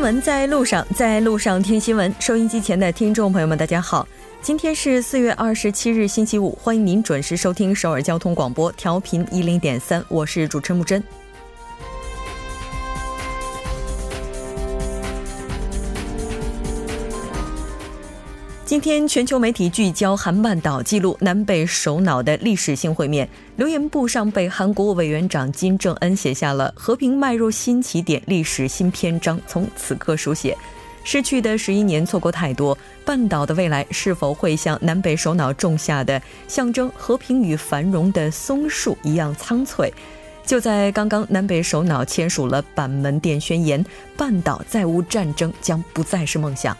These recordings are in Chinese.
新闻在路上，在路上听新闻。收音机前的听众朋友们，大家好，今天是四月二十七日，星期五，欢迎您准时收听首尔交通广播，调频一零点三，我是主持人木真。今天全球媒体聚焦韩半岛，记录南北首脑的历史性会面。留言簿上被韩国委员长金正恩写下了“和平迈入新起点，历史新篇章”，从此刻书写。失去的十一年错过太多，半岛的未来是否会像南北首脑种下的象征和平与繁荣的松树一样苍翠？就在刚刚，南北首脑签署了板门店宣言，半岛再无战争将不再是梦想。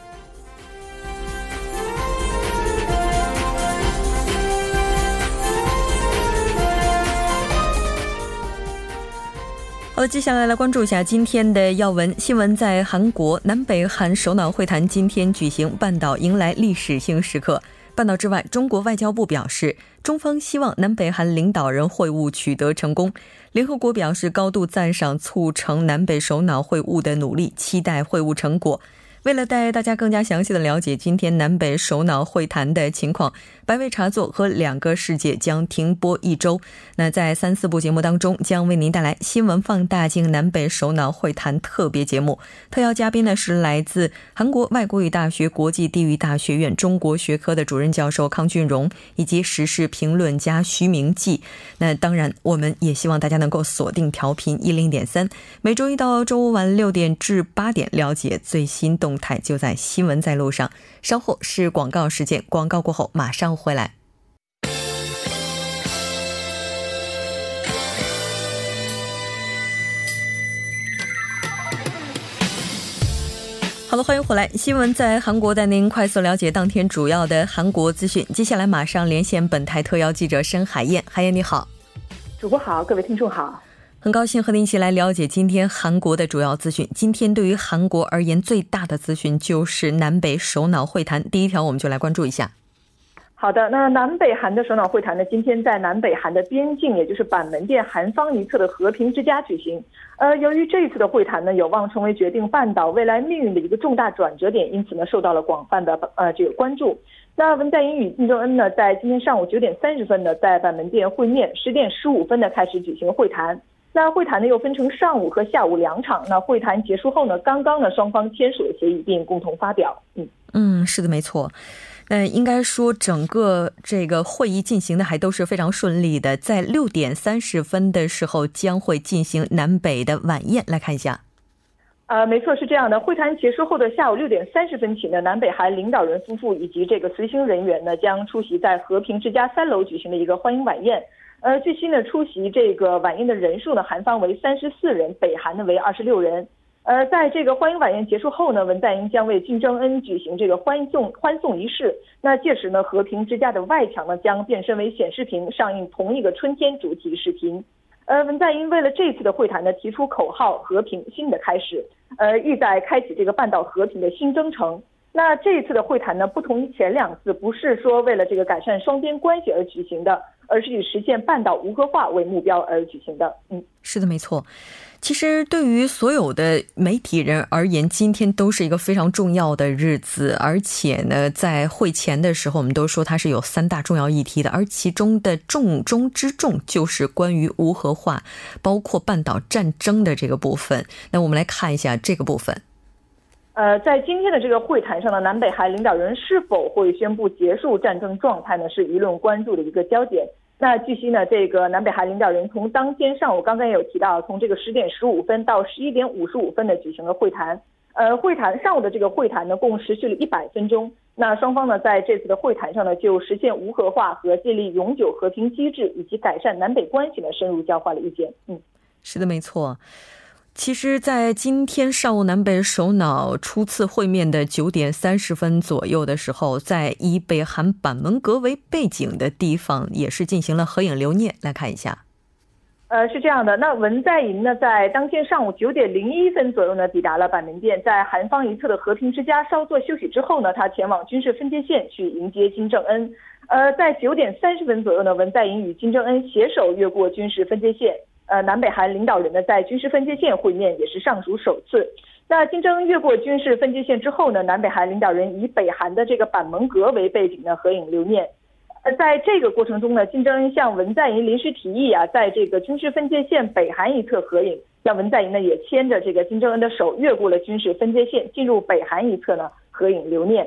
好，接下来来关注一下今天的要闻新闻。在韩国，南北韩首脑会谈今天举行，半岛迎来历史性时刻。半岛之外，中国外交部表示，中方希望南北韩领导人会晤取得成功。联合国表示高度赞赏促成南北首脑会晤的努力，期待会晤成果。为了带大家更加详细的了解今天南北首脑会谈的情况，百味茶座和两个世界将停播一周。那在三四部节目当中，将为您带来新闻放大镜南北首脑会谈特别节目。特邀嘉宾呢是来自韩国外国语大学国际地域大学院中国学科的主任教授康俊荣，以及时事评论家徐明季。那当然，我们也希望大家能够锁定调频一零点三，每周一到周五晚六点至八点，了解最新。动态就在新闻在路上，稍后是广告时间，广告过后马上回来。好了，欢迎回来，新闻在韩国带您快速了解当天主要的韩国资讯。接下来马上连线本台特邀记者申海燕，海燕你好，主播好，各位听众好。很高兴和您一起来了解今天韩国的主要资讯。今天对于韩国而言，最大的资讯就是南北首脑会谈。第一条，我们就来关注一下。好的，那南北韩的首脑会谈呢？今天在南北韩的边境，也就是板门店韩方一侧的和平之家举行。呃，由于这一次的会谈呢，有望成为决定半岛未来命运的一个重大转折点，因此呢，受到了广泛的呃这个关注。那文在寅与金正恩呢，在今天上午九点三十分呢，在板门店会面，十点十五分呢开始举行会谈。那会谈呢又分成上午和下午两场。那会谈结束后呢，刚刚呢双方签署了协议并共同发表。嗯嗯，是的，没错。嗯，应该说整个这个会议进行的还都是非常顺利的。在六点三十分的时候将会进行南北的晚宴，来看一下。呃，没错，是这样的。会谈结束后的下午六点三十分起呢，南北韩领导人夫妇以及这个随行人员呢将出席在和平之家三楼举行的一个欢迎晚宴。呃，据悉呢，出席这个晚宴的人数呢，韩方为三十四人，北韩呢为二十六人。呃，在这个欢迎晚宴结束后呢，文在寅将为金正恩举行这个欢送欢送仪式。那届时呢，和平之家的外墙呢将变身为显示屏，上映同一个春天主题视频。呃，文在寅为了这次的会谈呢，提出口号“和平新的开始”，呃，意在开启这个半岛和平的新征程。那这一次的会谈呢，不同于前两次，不是说为了这个改善双边关系而举行的。而是以实现半岛无核化为目标而举行的。嗯，是的，没错。其实对于所有的媒体人而言，今天都是一个非常重要的日子。而且呢，在会前的时候，我们都说它是有三大重要议题的，而其中的重中之重就是关于无核化，包括半岛战争的这个部分。那我们来看一下这个部分。呃，在今天的这个会谈上呢，南北韩领导人是否会宣布结束战争状态呢？是舆论关注的一个焦点。那据悉呢，这个南北韩领导人从当天上午刚刚也有提到，从这个十点十五分到十一点五十五分的举行了会谈。呃，会谈上午的这个会谈呢，共持续了一百分钟。那双方呢，在这次的会谈上呢，就实现无核化和建立永久和平机制以及改善南北关系呢，深入交换了意见。嗯，是的，没错。其实，在今天上午南北首脑初次会面的九点三十分左右的时候，在以北韩板门阁为背景的地方，也是进行了合影留念。来看一下，呃，是这样的。那文在寅呢，在当天上午九点零一分左右呢，抵达了板门店，在韩方一侧的和平之家稍作休息之后呢，他前往军事分界线去迎接金正恩。呃，在九点三十分左右呢，文在寅与金正恩携手越过军事分界线。呃，南北韩领导人呢在军事分界线会面也是尚属首次。那金正恩越过军事分界线之后呢，南北韩领导人以北韩的这个板门阁为背景呢合影留念。呃，在这个过程中呢，金正恩向文在寅临时提议啊，在这个军事分界线北韩一侧合影。那文在寅呢也牵着这个金正恩的手越过了军事分界线，进入北韩一侧呢合影留念。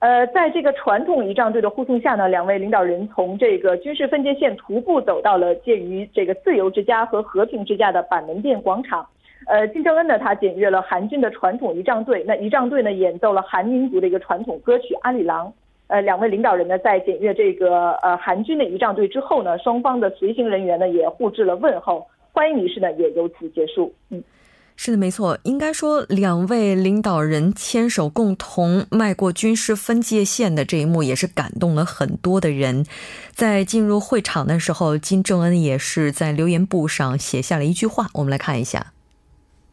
呃，在这个传统仪仗队的护送下呢，两位领导人从这个军事分界线徒步走到了介于这个自由之家和和平之家的板门店广场。呃，金正恩呢，他检阅了韩军的传统仪仗队，那仪仗队呢演奏了韩民族的一个传统歌曲《阿里郎》。呃，两位领导人呢在检阅这个呃韩军的仪仗队之后呢，双方的随行人员呢也互致了问候，欢迎仪式呢也由此结束。嗯。是的，没错。应该说，两位领导人牵手共同迈过军事分界线的这一幕，也是感动了很多的人。在进入会场的时候，金正恩也是在留言簿上写下了一句话，我们来看一下。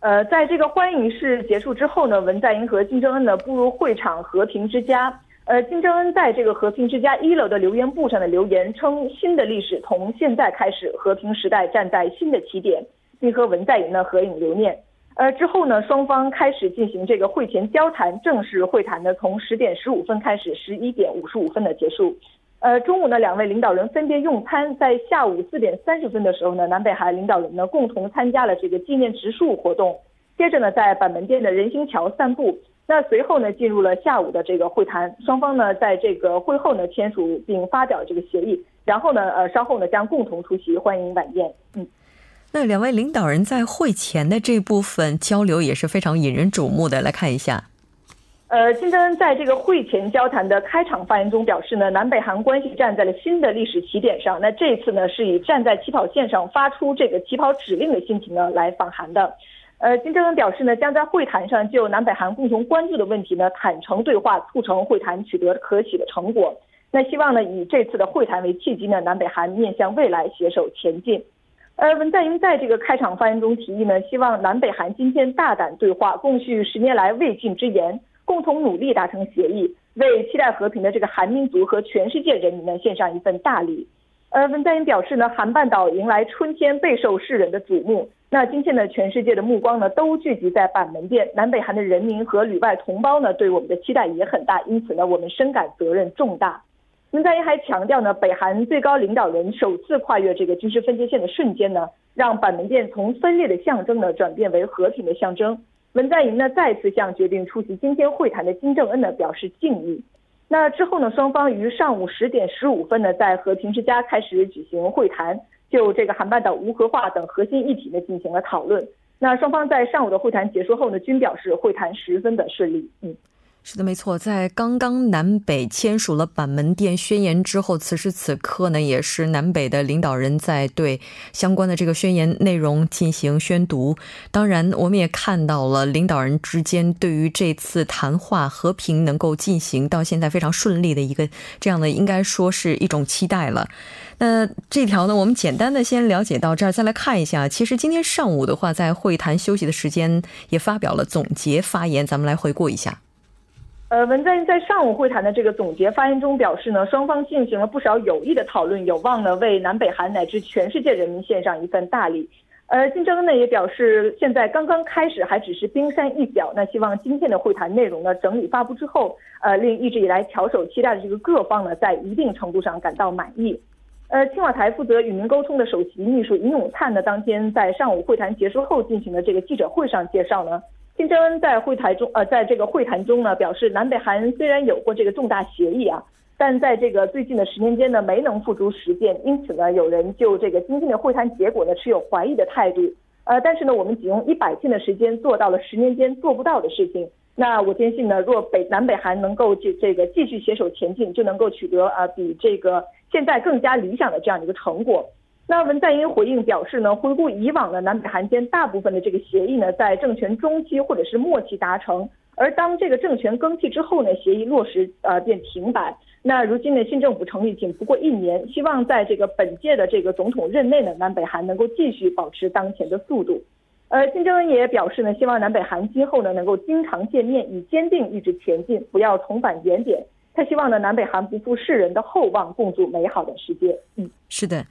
呃，在这个欢迎仪式结束之后呢，文在寅和金正恩呢步入会场和平之家。呃，金正恩在这个和平之家一楼的留言簿上的留言称：“新的历史从现在开始，和平时代站在新的起点。”并和文在寅呢合影留念。呃，之后呢，双方开始进行这个会前交谈，正式会谈呢从十点十五分开始，十一点五十五分的结束。呃，中午呢，两位领导人分别用餐，在下午四点三十分的时候呢，南北韩领导人呢共同参加了这个纪念植树活动，接着呢，在板门店的人行桥散步。那随后呢，进入了下午的这个会谈，双方呢在这个会后呢签署并发表这个协议，然后呢，呃，稍后呢将共同出席欢迎晚宴。嗯。那两位领导人在会前的这部分交流也是非常引人瞩目的，来看一下。呃，金正恩在这个会前交谈的开场发言中表示呢，南北韩关系站在了新的历史起点上。那这次呢，是以站在起跑线上发出这个起跑指令的心情呢来访韩的。呃，金正恩表示呢，将在会谈上就南北韩共同关注的问题呢坦诚对话，促成会谈取得可喜的成果。那希望呢，以这次的会谈为契机呢，南北韩面向未来携手前进。呃，文在寅在这个开场发言中提议呢，希望南北韩今天大胆对话，共叙十年来未尽之言，共同努力达成协议，为期待和平的这个韩民族和全世界人民呢献上一份大礼。呃，文在寅表示呢，韩半岛迎来春天，备受世人的瞩目。那今天呢，全世界的目光呢都聚集在板门店，南北韩的人民和旅外同胞呢对我们的期待也很大，因此呢，我们深感责任重大。文在寅还强调呢，北韩最高领导人首次跨越这个军事分界线的瞬间呢，让板门店从分裂的象征呢转变为和平的象征。文在寅呢再次向决定出席今天会谈的金正恩呢表示敬意。那之后呢，双方于上午十点十五分呢，在和平之家开始举行会谈，就这个韩半岛无核化等核心议题呢进行了讨论。那双方在上午的会谈结束后呢，均表示会谈十分的顺利。嗯。是的，没错，在刚刚南北签署了板门店宣言之后，此时此刻呢，也是南北的领导人在对相关的这个宣言内容进行宣读。当然，我们也看到了领导人之间对于这次谈话和平能够进行到现在非常顺利的一个这样的，应该说是一种期待了。那这条呢，我们简单的先了解到这儿，再来看一下。其实今天上午的话，在会谈休息的时间也发表了总结发言，咱们来回顾一下。呃，文在寅在上午会谈的这个总结发言中表示呢，双方进行了不少有益的讨论，有望呢为南北韩乃至全世界人民献上一份大礼。呃，金正恩呢也表示，现在刚刚开始，还只是冰山一角。那希望今天的会谈内容呢整理发布之后，呃，令一直以来翘首期待的这个各方呢，在一定程度上感到满意。呃，青瓦台负责与民沟通的首席秘书尹永灿呢，当天在上午会谈结束后进行的这个记者会上介绍呢。金正恩在会谈中，呃，在这个会谈中呢，表示南北韩虽然有过这个重大协议啊，但在这个最近的十年间呢，没能付诸实践，因此呢，有人就这个今天的会谈结果呢，持有怀疑的态度。呃，但是呢，我们只用一百天的时间做到了十年间做不到的事情。那我坚信呢，若北南北韩能够这这个继续携手前进，就能够取得啊比这个现在更加理想的这样一个成果。那文在寅回应表示呢，回顾以往的南北韩间大部分的这个协议呢，在政权中期或者是末期达成，而当这个政权更替之后呢，协议落实呃便停摆。那如今呢，新政府成立仅不过一年，希望在这个本届的这个总统任内呢，南北韩能够继续保持当前的速度。呃，金正恩也表示呢，希望南北韩今后呢能够经常见面，以坚定意志前进，不要重返原点。他希望呢，南北韩不负世人的厚望，共筑美好的世界。嗯，是的。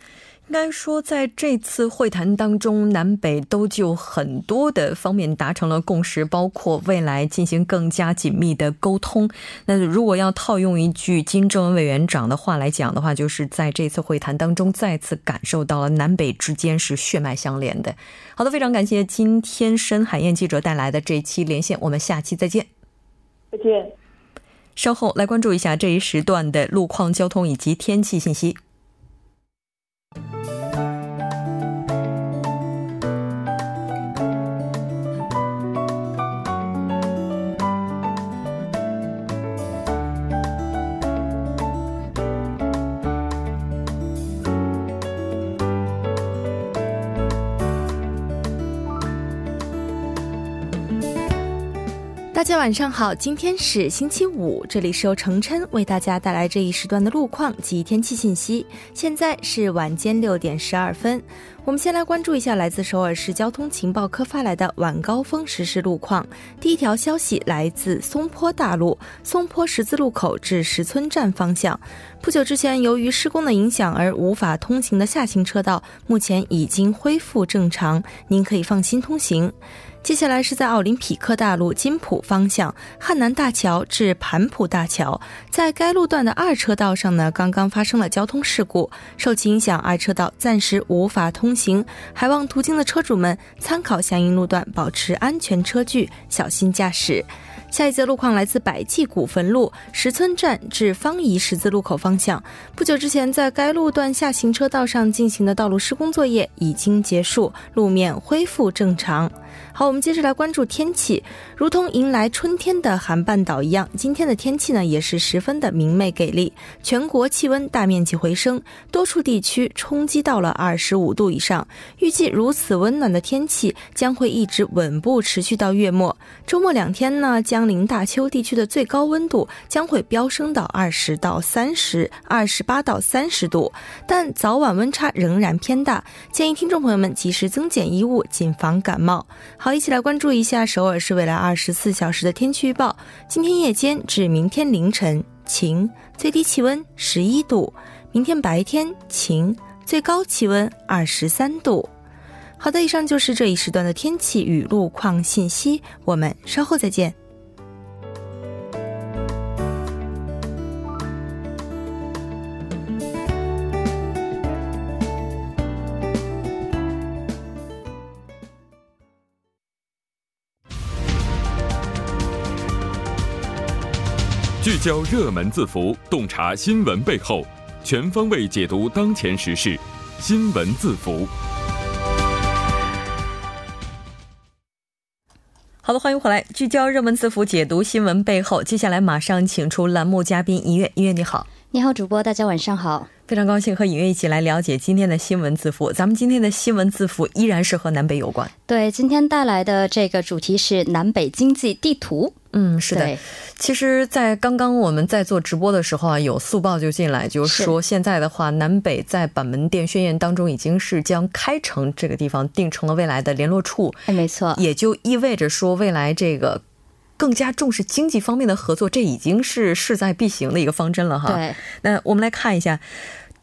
应该说，在这次会谈当中，南北都就很多的方面达成了共识，包括未来进行更加紧密的沟通。那如果要套用一句金正恩委员长的话来讲的话，就是在这次会谈当中，再次感受到了南北之间是血脉相连的。好的，非常感谢今天深海燕记者带来的这一期连线，我们下期再见。再见。稍后来关注一下这一时段的路况、交通以及天气信息。大家晚上好，今天是星期五，这里是由程琛为大家带来这一时段的路况及天气信息。现在是晚间六点十二分，我们先来关注一下来自首尔市交通情报科发来的晚高峰实时路况。第一条消息来自松坡大路松坡十字路口至石村站方向，不久之前由于施工的影响而无法通行的下行车道，目前已经恢复正常，您可以放心通行。接下来是在奥林匹克大路金浦方向汉南大桥至盘浦大桥，在该路段的二车道上呢，刚刚发生了交通事故，受其影响，二车道暂时无法通行，还望途经的车主们参考相应路段，保持安全车距，小心驾驶。下一则路况来自百济古坟路石村站至方怡十字路口方向。不久之前，在该路段下行车道上进行的道路施工作业已经结束，路面恢复正常。好，我们接着来关注天气。如同迎来春天的韩半岛一样，今天的天气呢也是十分的明媚给力，全国气温大面积回升，多处地区冲击到了二十五度以上。预计如此温暖的天气将会一直稳步持续到月末。周末两天呢将，江陵大邱地区的最高温度将会飙升到二十到三十二十八到三十度，但早晚温差仍然偏大，建议听众朋友们及时增减衣物，谨防感冒。好，一起来关注一下首尔市未来二十四小时的天气预报。今天夜间至明天凌晨晴，最低气温十一度；明天白天晴，最高气温二十三度。好的，以上就是这一时段的天气与路况信息，我们稍后再见。聚焦热门字符，洞察新闻背后，全方位解读当前时事。新闻字符。好的，欢迎回来，聚焦热门字符，解读新闻背后。接下来马上请出栏目嘉宾一月，一月你好，你好，主播，大家晚上好。非常高兴和尹月一起来了解今天的新闻字符。咱们今天的新闻字符依然是和南北有关。对，今天带来的这个主题是南北经济地图。嗯，是的。其实，在刚刚我们在做直播的时候啊，有速报就进来，就是说现在的话，南北在板门店宣言当中已经是将开城这个地方定成了未来的联络处。哎，没错。也就意味着说，未来这个。更加重视经济方面的合作，这已经是势在必行的一个方针了哈。对，那我们来看一下。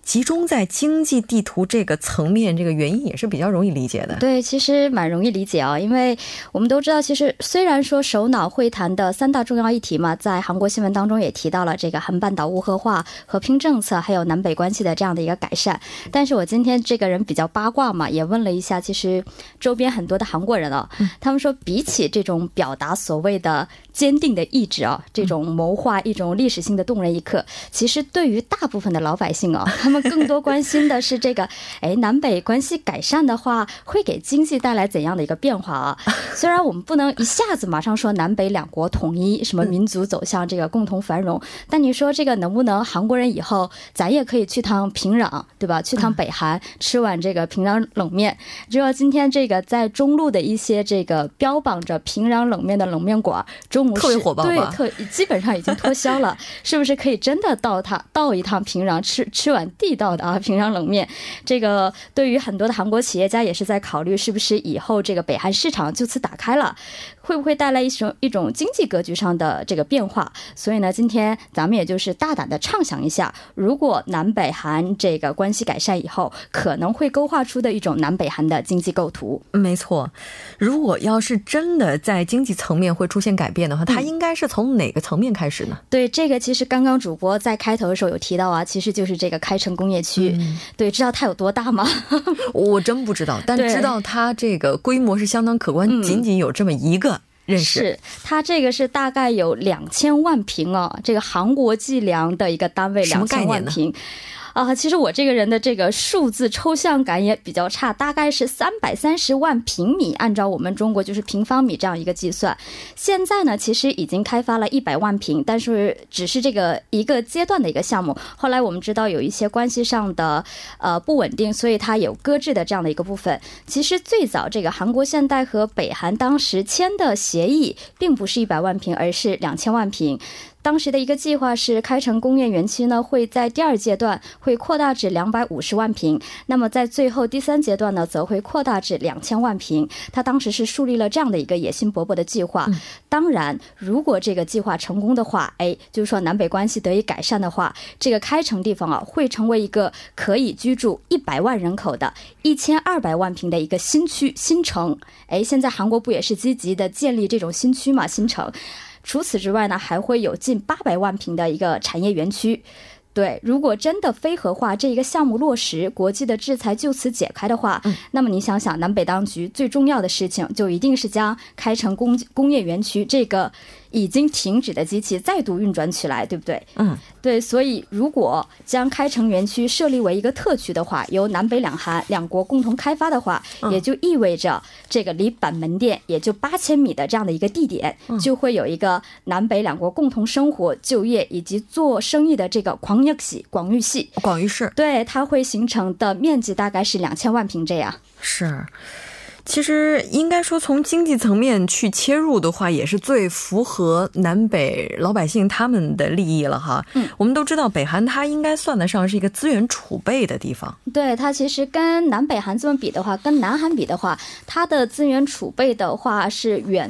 集中在经济地图这个层面，这个原因也是比较容易理解的。对，其实蛮容易理解啊，因为我们都知道，其实虽然说首脑会谈的三大重要议题嘛，在韩国新闻当中也提到了这个韩半岛无核化、和平政策，还有南北关系的这样的一个改善。但是我今天这个人比较八卦嘛，也问了一下，其实周边很多的韩国人啊，他们说比起这种表达所谓的坚定的意志啊，这种谋划一种历史性的动人一刻，其实对于大部分的老百姓啊，他们更多关心的是这个，哎，南北关系改善的话，会给经济带来怎样的一个变化啊？虽然我们不能一下子马上说南北两国统一，什么民族走向这个共同繁荣，但你说这个能不能韩国人以后咱也可以去趟平壤，对吧？去趟北韩吃碗这个平壤冷面。只要今天这个在中路的一些这个标榜着平壤冷面的冷面馆，中午特别火爆对，特基本上已经脱销了，是不是可以真的到他到一趟平壤吃吃碗？地道的啊，平壤冷面。这个对于很多的韩国企业家也是在考虑，是不是以后这个北韩市场就此打开了，会不会带来一种一种经济格局上的这个变化？所以呢，今天咱们也就是大胆的畅想一下，如果南北韩这个关系改善以后，可能会勾画出的一种南北韩的经济构图。没错，如果要是真的在经济层面会出现改变的话，它应该是从哪个层面开始呢？对，这个其实刚刚主播在开头的时候有提到啊，其实就是这个开城工业区。对，知道它有多大吗？我真不知道，但知道它这个规模是相当可观，仅仅有这么一个。认识，是它这个是大概有两千万平啊，这个韩国计量的一个单位，两千万平。啊，其实我这个人的这个数字抽象感也比较差，大概是三百三十万平米，按照我们中国就是平方米这样一个计算。现在呢，其实已经开发了一百万平，但是只是这个一个阶段的一个项目。后来我们知道有一些关系上的呃不稳定，所以它有搁置的这样的一个部分。其实最早这个韩国现代和北韩当时签的协议，并不是一百万平，而是两千万平。当时的一个计划是，开城工业园区呢会在第二阶段会扩大至两百五十万平，那么在最后第三阶段呢则会扩大至两千万平。他当时是树立了这样的一个野心勃勃的计划。当然，如果这个计划成功的话，哎，就是说南北关系得以改善的话，这个开城地方啊会成为一个可以居住一百万人口的一千二百万平的一个新区新城。哎，现在韩国不也是积极的建立这种新区嘛？新城。除此之外呢，还会有近八百万平的一个产业园区。对，如果真的非核化这一个项目落实，国际的制裁就此解开的话，那么你想想，南北当局最重要的事情，就一定是将开城工工业园区这个。已经停止的机器再度运转起来，对不对？嗯，对。所以，如果将开城园区设立为一个特区的话，由南北两韩两国共同开发的话，也就意味着这个离板门店也就八千米的这样的一个地点，就会有一个南北两国共同生活、就业以及做生意的这个广域系广域系广域市。对，它会形成的面积大概是两千万平这样。是。其实应该说，从经济层面去切入的话，也是最符合南北老百姓他们的利益了哈。嗯，我们都知道，北韩它应该算得上是一个资源储备的地方。对它其实跟南北韩这么比的话，跟南韩比的话，它的资源储备的话是远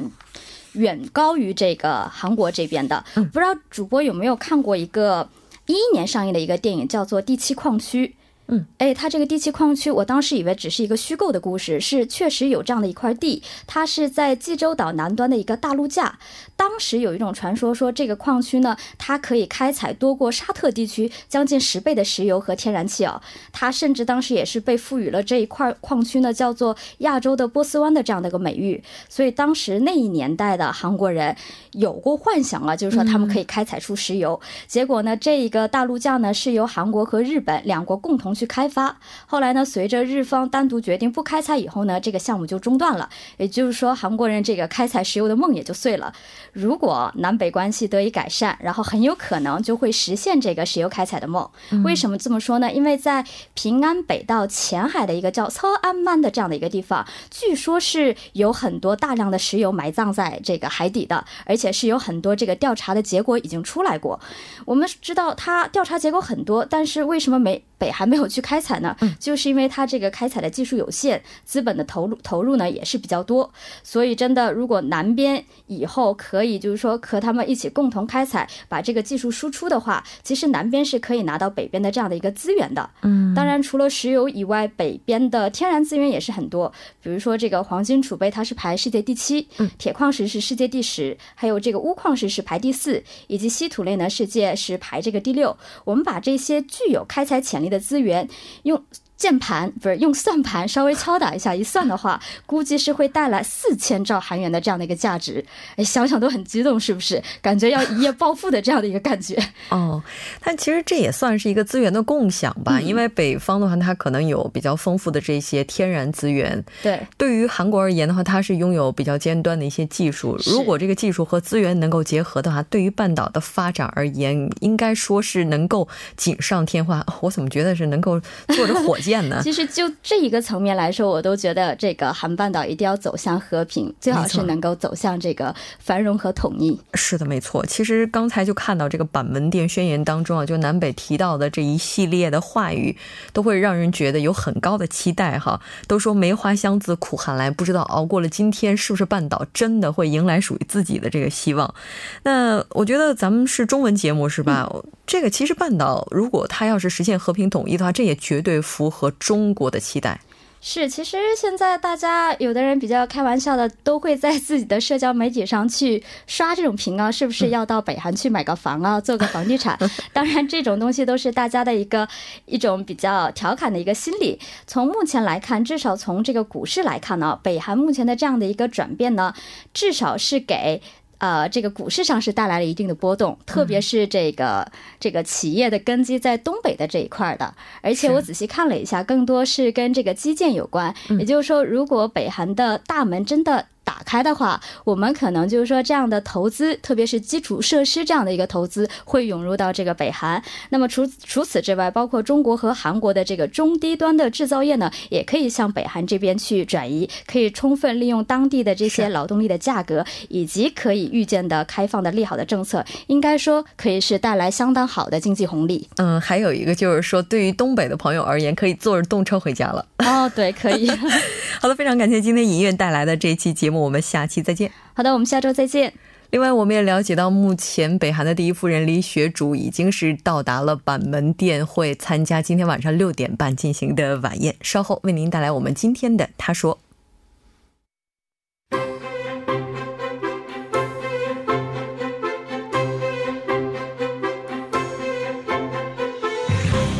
远高于这个韩国这边的。不知道主播有没有看过一个一一年上映的一个电影，叫做《第七矿区》。嗯，哎，它这个第七矿区，我当时以为只是一个虚构的故事，是确实有这样的一块地，它是在济州岛南端的一个大陆架。当时有一种传说说，这个矿区呢，它可以开采多过沙特地区将近十倍的石油和天然气哦。它甚至当时也是被赋予了这一块矿区呢，叫做亚洲的波斯湾的这样的一个美誉。所以当时那一年代的韩国人有过幻想啊，就是说他们可以开采出石油。结果呢，这一个大陆架呢，是由韩国和日本两国共同。去开发，后来呢，随着日方单独决定不开采以后呢，这个项目就中断了。也就是说，韩国人这个开采石油的梦也就碎了。如果南北关系得以改善，然后很有可能就会实现这个石油开采的梦。为什么这么说呢？因为在平安北道前海的一个叫操安曼的这样的一个地方，据说是有很多大量的石油埋葬在这个海底的，而且是有很多这个调查的结果已经出来过。我们知道它调查结果很多，但是为什么没？北还没有去开采呢，就是因为它这个开采的技术有限，资本的投入投入呢也是比较多，所以真的如果南边以后可以就是说和他们一起共同开采，把这个技术输出的话，其实南边是可以拿到北边的这样的一个资源的。嗯，当然除了石油以外，北边的天然资源也是很多，比如说这个黄金储备它是排世界第七，铁矿石是世界第十，还有这个钨矿石是排第四，以及稀土类呢世界是排这个第六。我们把这些具有开采潜力。的资源用。键盘不是用算盘稍微敲打一下，一算的话，估计是会带来四千兆韩元的这样的一个价值。哎，想想都很激动，是不是？感觉要一夜暴富的这样的一个感觉。哦，但其实这也算是一个资源的共享吧，因为北方的话，它可能有比较丰富的这些天然资源。对，对于韩国而言的话，它是拥有比较尖端的一些技术。如果这个技术和资源能够结合的话，对于半岛的发展而言，应该说是能够锦上添花。我怎么觉得是能够坐着火箭？见呢？其实就这一个层面来说，我都觉得这个韩半岛一定要走向和平，最好是能够走向这个繁荣和统一。是的，没错。其实刚才就看到这个板门店宣言当中啊，就南北提到的这一系列的话语，都会让人觉得有很高的期待哈。都说梅花香自苦寒来，不知道熬过了今天，是不是半岛真的会迎来属于自己的这个希望？那我觉得咱们是中文节目是吧？这个其实半岛如果它要是实现和平统一的话，这也绝对符合中国的期待。是，其实现在大家有的人比较开玩笑的，都会在自己的社交媒体上去刷这种屏啊，是不是要到北韩去买个房啊，做个房地产？当然，这种东西都是大家的一个一种比较调侃的一个心理。从目前来看，至少从这个股市来看呢，北韩目前的这样的一个转变呢，至少是给。呃，这个股市上是带来了一定的波动，特别是这个这个企业的根基在东北的这一块的，而且我仔细看了一下，更多是跟这个基建有关。也就是说，如果北韩的大门真的。打开的话，我们可能就是说这样的投资，特别是基础设施这样的一个投资会涌入到这个北韩。那么除除此之外，包括中国和韩国的这个中低端的制造业呢，也可以向北韩这边去转移，可以充分利用当地的这些劳动力的价格，以及可以预见的开放的利好的政策，应该说可以是带来相当好的经济红利。嗯，还有一个就是说，对于东北的朋友而言，可以坐着动车回家了。哦，对，可以。好的，非常感谢今天尹月带来的这一期节目。我们下期再见。好的，我们下周再见。另外，我们也了解到，目前北韩的第一夫人李雪主已经是到达了板门店，会参加今天晚上六点半进行的晚宴。稍后为您带来我们今天的他说。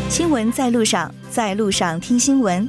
新闻在路上，在路上听新闻。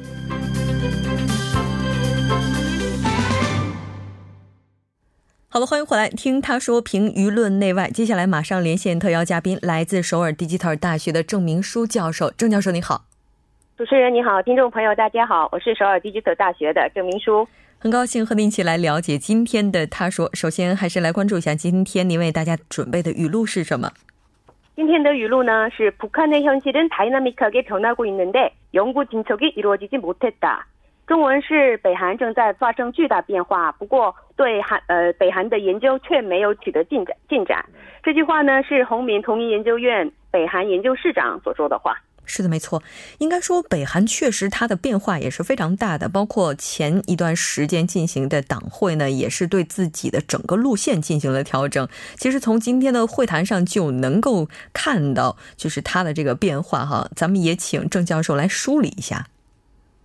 好了，欢迎回来听他说评舆论内外。接下来马上连线特邀嘉宾，来自首尔 Digital 大学的郑明书教授。郑教授你好，主持人你好，听众朋友大家好，我是首尔 Digital 大学的郑明书，很高兴和您一起来了解今天的他说。首先还是来关注一下今天您为大家准备的语录是什么？今天的语录呢是북한의현실은다이나믹하게변하고있는데영구진척이이루어지지못했다。 中文是北韩正在发生巨大变化，不过对韩呃北韩的研究却没有取得进展进展。这句话呢是洪敏同一研究院北韩研究室长所说的话。是的，没错。应该说北韩确实它的变化也是非常大的，包括前一段时间进行的党会呢，也是对自己的整个路线进行了调整。其实从今天的会谈上就能够看到，就是它的这个变化哈。咱们也请郑教授来梳理一下。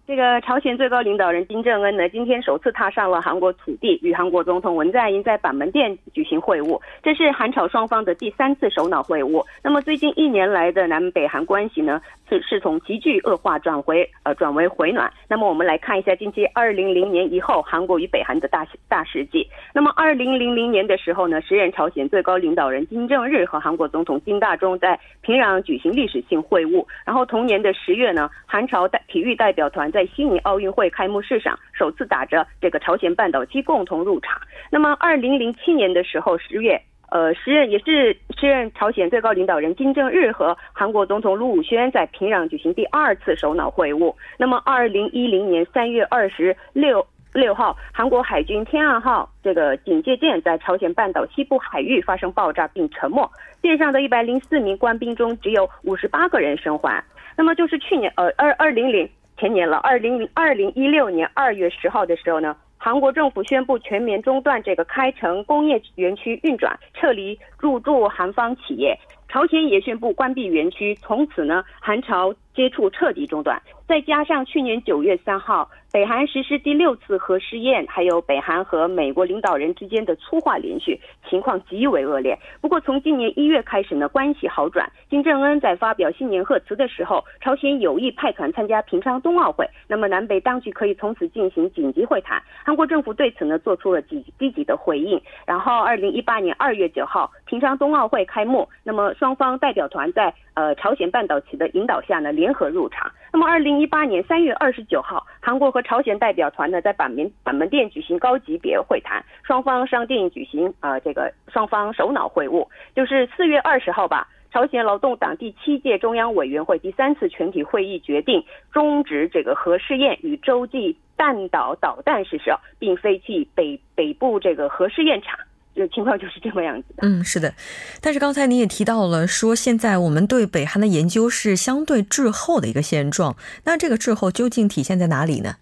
这个朝鲜最高领导人金正恩呢，今天首次踏上了韩国土地，与韩国总统文在寅在板门店举行会晤。这是韩朝双方的第三次首脑会晤。那么最近一年来的南北韩关系呢，是是从急剧恶化转回呃转为回暖。那么我们来看一下近期二零零年以后韩国与北韩的大大事记。那么二零零零年的时候呢，时任朝鲜最高领导人金正日和韩国总统金大中在平壤举行历史性会晤。然后同年的十月呢，韩朝代体育代表团。在悉尼奥运会开幕式上，首次打着这个朝鲜半岛旗共同入场。那么，二零零七年的时候，十月，呃，时任也是时任朝鲜最高领导人金正日和韩国总统卢武铉在平壤举行第二次首脑会晤。那么，二零一零年三月二十六六号，韩国海军天岸号这个警戒舰在朝鲜半岛西部海域发生爆炸并沉没，舰上的一百零四名官兵中只有五十八个人生还。那么，就是去年，呃，二二零零。前年了，二零零二零一六年二月十号的时候呢，韩国政府宣布全面中断这个开城工业园区运转，撤离入驻韩方企业。朝鲜也宣布关闭园区，从此呢，韩朝接触彻底中断。再加上去年九月三号，北韩实施第六次核试验，还有北韩和美国领导人之间的粗话连续，情况极为恶劣。不过从今年一月开始呢，关系好转。金正恩在发表新年贺词的时候，朝鲜有意派团参加平昌冬奥会，那么南北当局可以从此进行紧急会谈。韩国政府对此呢做出了积积极的回应。然后二零一八年二月九号，平昌冬奥会开幕，那么双方代表团在呃朝鲜半岛旗的引导下呢联联合入场。那么二零一八年三月二十九号，韩国和朝鲜代表团呢在板门板门店举行高级别会谈，双方商定举行呃这个双方首脑会晤，就是四月二十号吧。朝鲜劳动党第七届中央委员会第三次全体会议决定终止这个核试验与洲际弹道导弹试射，并废弃北北部这个核试验场。这情况就是这么样子的。嗯，是的。但是刚才你也提到了，说现在我们对北韩的研究是相对滞后的一个现状。那这个滞后究竟体现在哪里呢？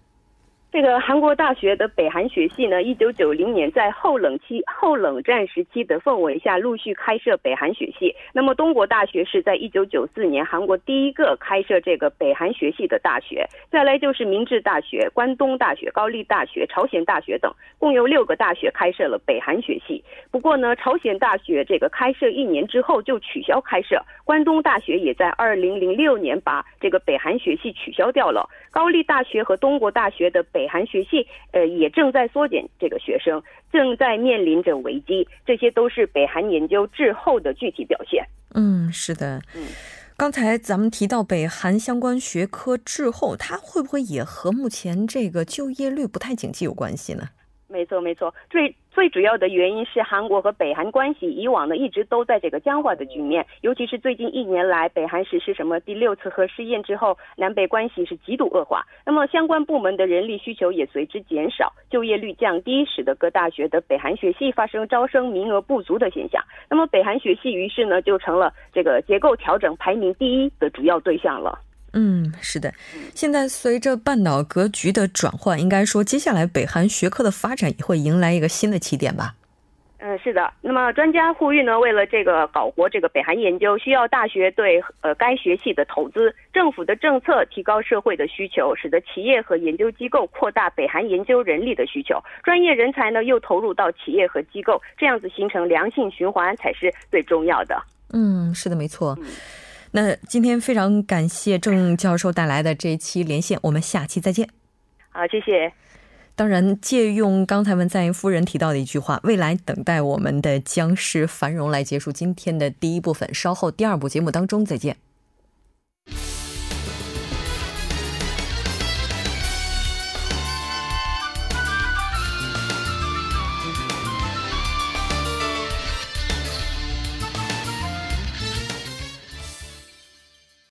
这个韩国大学的北韩学系呢，一九九零年在后冷期、后冷战时期的氛围下，陆续开设北韩学系。那么东国大学是在一九九四年韩国第一个开设这个北韩学系的大学。再来就是明治大学、关东大学、高丽大学、朝鲜大学等，共有六个大学开设了北韩学系。不过呢，朝鲜大学这个开设一年之后就取消开设，关东大学也在二零零六年把这个北韩学系取消掉了。高丽大学和东国大学的北韩学系，呃，也正在缩减这个学生，正在面临着危机。这些都是北韩研究滞后的具体表现。嗯，是的。嗯，刚才咱们提到北韩相关学科滞后，它会不会也和目前这个就业率不太景气有关系呢？没错，没错，最。最主要的原因是韩国和北韩关系以往呢一直都在这个僵化的局面，尤其是最近一年来，北韩实施什么第六次核试验之后，南北关系是极度恶化。那么相关部门的人力需求也随之减少，就业率降低，使得各大学的北韩学系发生招生名额不足的现象。那么北韩学系于是呢就成了这个结构调整排名第一的主要对象了。嗯，是的。现在随着半岛格局的转换，应该说接下来北韩学科的发展也会迎来一个新的起点吧？嗯，是的。那么专家呼吁呢，为了这个搞活这个北韩研究，需要大学对呃该学系的投资，政府的政策提高社会的需求，使得企业和研究机构扩大北韩研究人力的需求，专业人才呢又投入到企业和机构，这样子形成良性循环才是最重要的。嗯，是的，没错。那今天非常感谢郑教授带来的这一期连线，我们下期再见。好，谢谢。当然，借用刚才文在寅夫人提到的一句话：“未来等待我们的将是繁荣。”来结束今天的第一部分，稍后第二部节目当中再见。